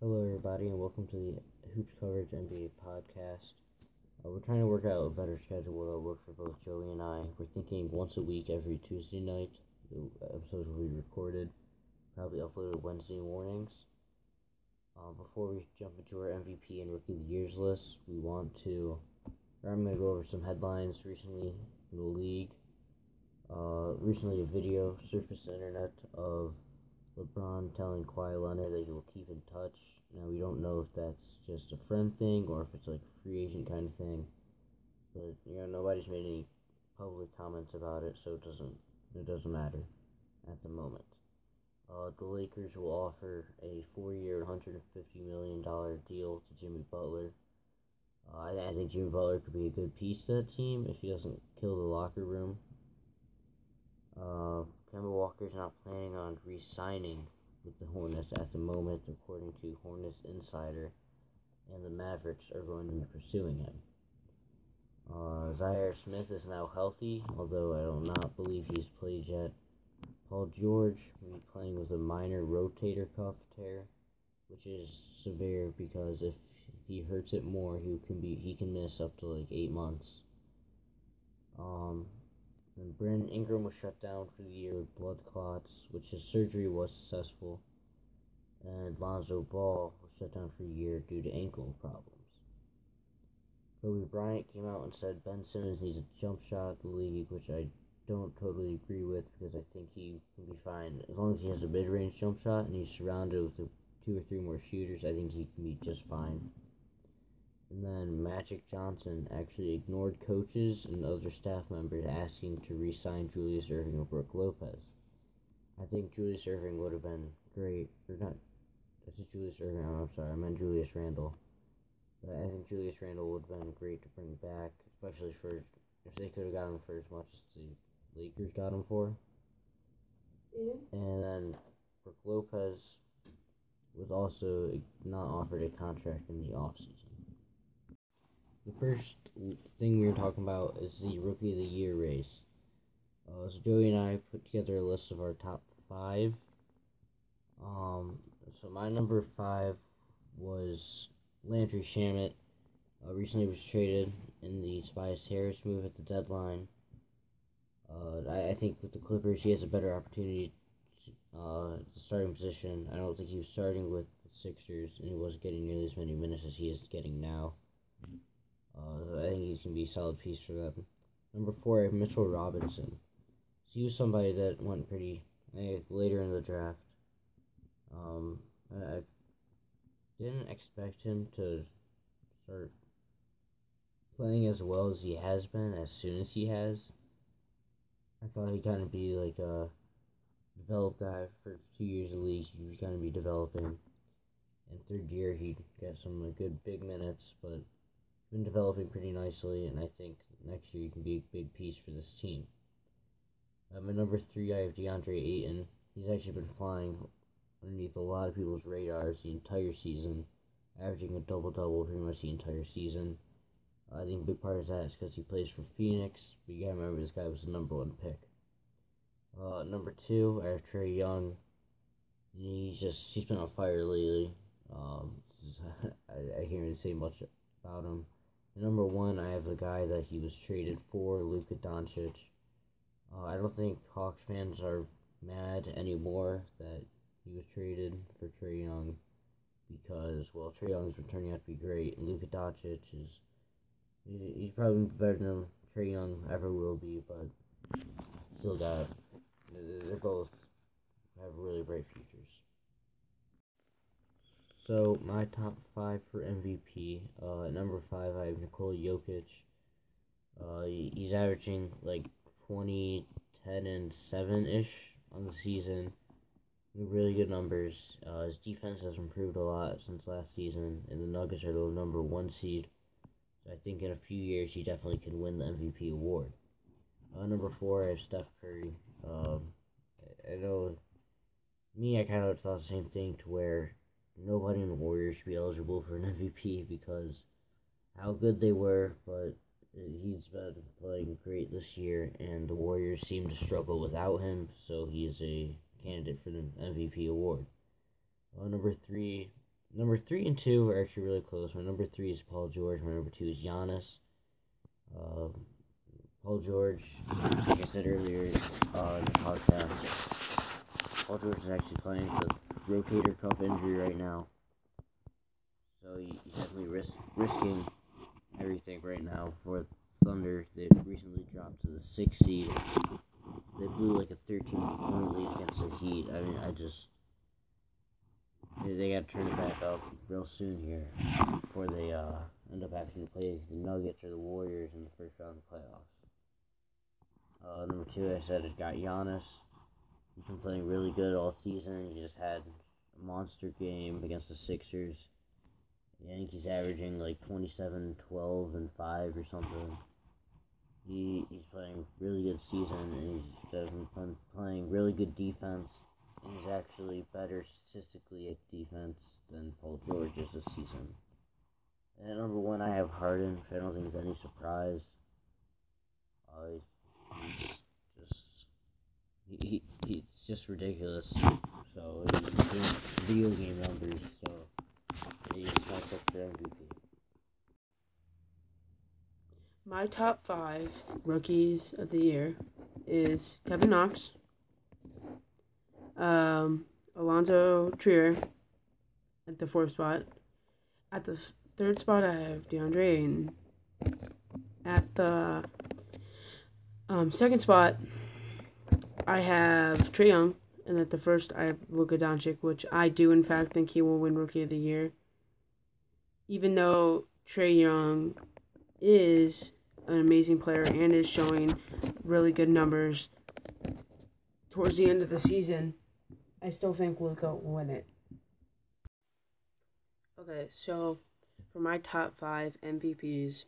Hello, everybody, and welcome to the Hoops Coverage NBA podcast. Uh, we're trying to work out a better schedule that'll work for both Joey and I. We're thinking once a week, every Tuesday night, the episodes will be recorded, probably uploaded Wednesday mornings. Uh, before we jump into our MVP and Rookie of the Years list, we want to. I'm going to go over some headlines recently in the league. Uh, recently, a video surfaced the internet of LeBron telling Kawhi Leonard that he will keep in touch. Now we don't know if that's just a friend thing or if it's like a free agent kind of thing. But you know nobody's made any public comments about it, so it doesn't it doesn't matter at the moment. Uh, the Lakers will offer a four-year, 150 million dollar deal to Jimmy Butler. Uh, I, I think Jimmy Butler could be a good piece to that team if he doesn't kill the locker room. Uh, Kemba Walker's not planning on re-signing with the Hornets at the moment, according to Hornets Insider, and the Mavericks are going to be pursuing him. Uh, Zhaire Smith is now healthy, although I do not believe he's played yet. Paul George will be playing with a minor rotator cuff tear, which is severe because if he hurts it more, he can be he can miss up to like eight months. Um, and Brandon Ingram was shut down for the year with blood clots, which his surgery was successful. And Lonzo Ball was shut down for a year due to ankle problems. Kobe Bryant came out and said Ben Simmons needs a jump shot at the league, which I don't totally agree with because I think he can be fine as long as he has a mid-range jump shot and he's surrounded with two or three more shooters. I think he can be just fine. And then Magic Johnson actually ignored coaches and other staff members asking to re sign Julius Erving or Brook Lopez. I think Julius Erving would have been great. Or not. I said Julius Erving. Oh, I'm sorry. I meant Julius Randle. But I think Julius Randle would have been great to bring back, especially for if they could have got him for as much as the Lakers got him for. Mm-hmm. And then Brook Lopez was also not offered a contract in the offseason. The first thing we are talking about is the Rookie of the Year race. Uh, so Joey and I put together a list of our top five. Um, so my number five was Landry Shamet. Uh, recently was traded in the Tobias Harris move at the deadline. Uh, I, I, think with the Clippers, he has a better opportunity uh, the starting position. I don't think he was starting with the Sixers, and he wasn't getting nearly as many minutes as he is getting now. Uh, I think he's going to be a solid piece for them. Number four, Mitchell Robinson. So he was somebody that went pretty uh, later in the draft. Um, I didn't expect him to start playing as well as he has been as soon as he has. I thought he'd kind of be like a developed guy for two years at least. He'd kind of be developing. And third year, he'd get some good big minutes, but been developing pretty nicely, and I think next year he can be a big piece for this team. Um, at number three, I have DeAndre Ayton. He's actually been flying underneath a lot of people's radars the entire season, averaging a double double pretty much the entire season. I think a big part of that is because he plays for Phoenix, but you gotta remember this guy was the number one pick. Uh, number two, I have Trae Young. He's just he's been on fire lately. Um, I, I can't really say much about him. Number one, I have the guy that he was traded for, Luka Doncic. Uh, I don't think Hawks fans are mad anymore that he was traded for Trae Young because, well, Trae Young's been turning out to be great, and Luka Doncic is he's probably better than Trae Young ever will be, but still got they're both have really bright futures. So my top five for MVP. Uh, number five, I have Nikola Jokic. Uh, he's averaging like 20, 10, and 7 ish on the season. Really good numbers. Uh, his defense has improved a lot since last season, and the Nuggets are the number one seed. So I think in a few years he definitely can win the MVP award. Uh, number four, I have Steph Curry. Um, I know me, I kind of thought the same thing to where nobody in the Warriors should be eligible for an MVP because how good they were, but he's been playing great this year, and the Warriors seem to struggle without him, so he is a candidate for the MVP award. Uh, number three, number three and two are actually really close. My number three is Paul George. My number two is Giannis. Uh, Paul George, like I said earlier in the podcast, Paul George is actually playing a rotator cuff injury right now. So he, he's definitely risk, risking everything right now for Thunder. They recently dropped to the sixth seed. They blew like a 13 point lead against the Heat. I mean, I just. They, they got to turn it back up real soon here before they uh, end up having to play the Nuggets or the Warriors in the first round of the playoffs. Uh, number two, I said, has got Giannis. He's been playing really good all season. He just had a monster game against the Sixers. I he's averaging like 27, 12, and 5 or something. He, he's playing really good season, and he's been playing really good defense. And he's actually better statistically at defense than Paul George is this season. And at number one, I have Harden, I don't think is any surprise. Uh, he's just he, he, he's just ridiculous. So he's video game numbers. So he's not up for MVP. My top five rookies of the year is Kevin Knox, um, Allonzo Trier at the fourth spot. At the third spot, I have DeAndre Ayton. At the um, second spot, I have Trae Young. And at the first, I have Luka Doncic, which I do, in fact, think he will win Rookie of the Year. Even though Trae Young is an amazing player and is showing really good numbers towards the end of the season, I still think Luka will win it. Okay, so for my top five MVPs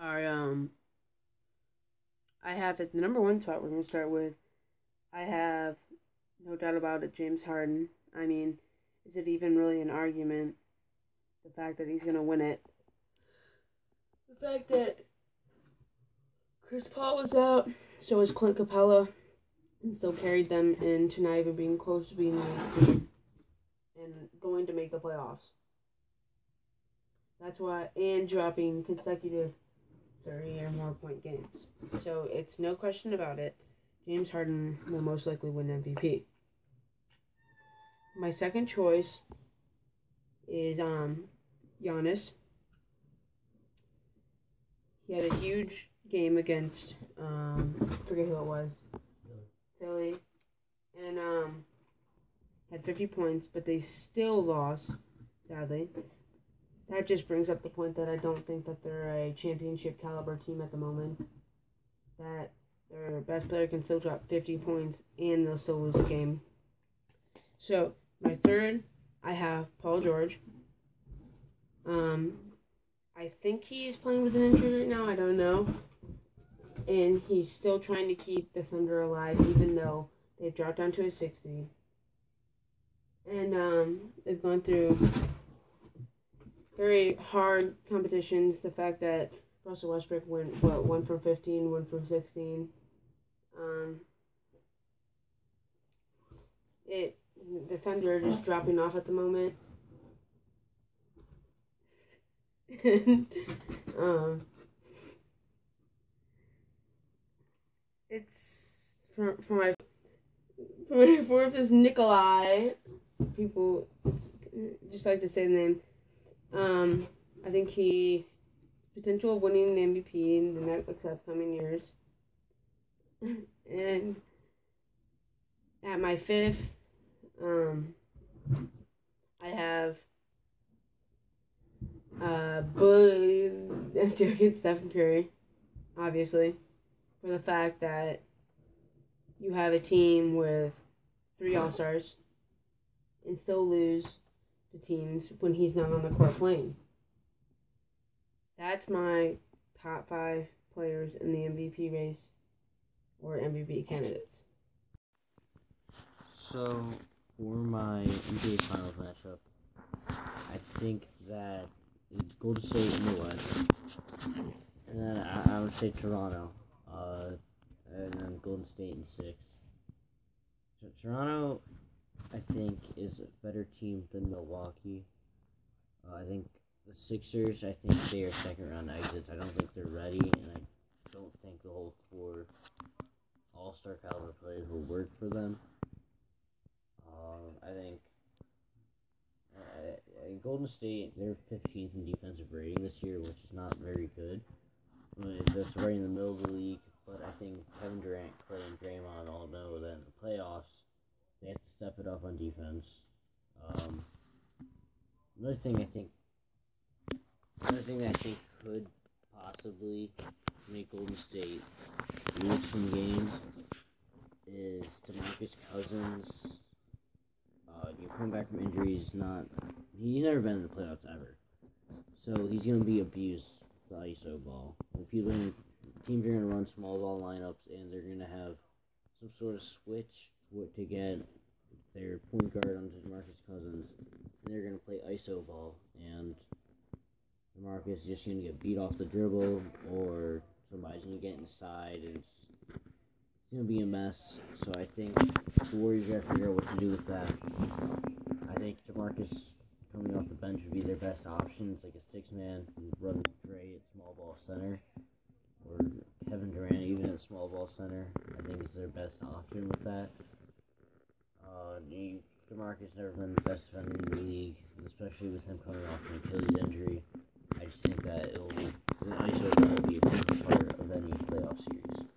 are um I have at the number one spot we're gonna start with I have no doubt about it, James Harden. I mean, is it even really an argument? The fact that he's gonna win it. The fact that Chris Paul was out, so was Clint Capela, and still carried them into not even being close to being the and going to make the playoffs. That's why, and dropping consecutive 30 or more point games. So it's no question about it. James Harden will most likely win MVP. My second choice is um Giannis. He had a huge game against um I forget who it was. Philly. And um had 50 points, but they still lost, sadly. That just brings up the point that I don't think that they're a championship caliber team at the moment. That their best player can still drop 50 points and they'll still lose a game. So, my third, I have Paul George. Um, I think he is playing with an injury right now. I don't know. And he's still trying to keep the Thunder alive, even though they've dropped down to a 60. And um, they've gone through very hard competitions. The fact that Russell Westbrook went what one from 15, one from 16. Um, it the Thunder are just dropping off at the moment. um, it's for for my for my fourth is Nikolai. People just like to say the name. Um, I think he potential of winning the MVP in the next upcoming years. and at my fifth, um, I have uh, Bully against Stephen Curry, obviously, for the fact that you have a team with three All Stars and still lose the teams when he's not on the court playing. That's my top five players in the MVP race or MVP candidates. So, for my NBA Finals matchup, I think that Golden State in the West, and then I, I would say Toronto, uh, and then Golden State in six. So Toronto I think, is a better team than Milwaukee. Uh, I think the Sixers, I think they are second round exits. I don't think they're ready, and I don't think the whole four all star caliber players will work for them. Um, I think uh, Golden State, they're 15th in defensive rating this year, which is not very good. I that's right in the middle of the league. But I think Kevin Durant, Clay, and Draymond all know that in the playoffs, they have to step it up on defense. Um, another thing I think, another thing that I think could possibly make Golden State lose some games is DeMarcus Cousins. Uh, you come back from injury, not. He's never been in the playoffs ever, so he's gonna be abused the ISO ball. If you people, teams are gonna run small ball lineups, and they're gonna have some sort of switch to get their point guard onto DeMarcus Cousins, and they're gonna play ISO ball, and DeMarcus is just gonna get beat off the dribble, or somebody's gonna get inside, and it's, it's gonna be a mess. So I think the Warriors gotta figure out what to do with that. I think DeMarcus coming off the bench would be their best option. It's like a six man, run Dre at small ball center, or Kevin Durant even at small ball center. I think is their best option with that. Uh, DeMarcus never been the best defender in the league, especially with him coming off an Achilles injury. I just think that it'll an ISO will be a part of any playoff series.